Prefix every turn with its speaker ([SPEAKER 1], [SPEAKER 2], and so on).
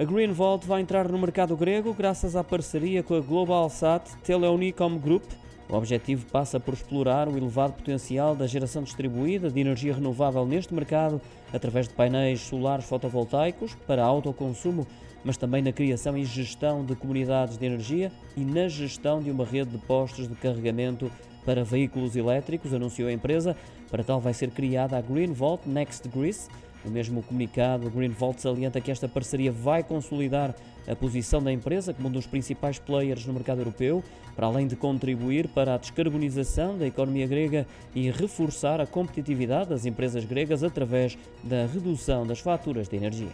[SPEAKER 1] A Green Vault vai entrar no mercado grego graças à parceria com a GlobalSat Teleunicom Group. O objetivo passa por explorar o elevado potencial da geração distribuída de energia renovável neste mercado através de painéis solares fotovoltaicos para autoconsumo, mas também na criação e gestão de comunidades de energia e na gestão de uma rede de postos de carregamento para veículos elétricos, anunciou a empresa. Para tal vai ser criada a Green Vault Next Greece no mesmo comunicado, Green Vault salienta que esta parceria vai consolidar a posição da empresa como um dos principais players no mercado europeu, para além de contribuir para a descarbonização da economia grega e reforçar a competitividade das empresas gregas através da redução das faturas de energia.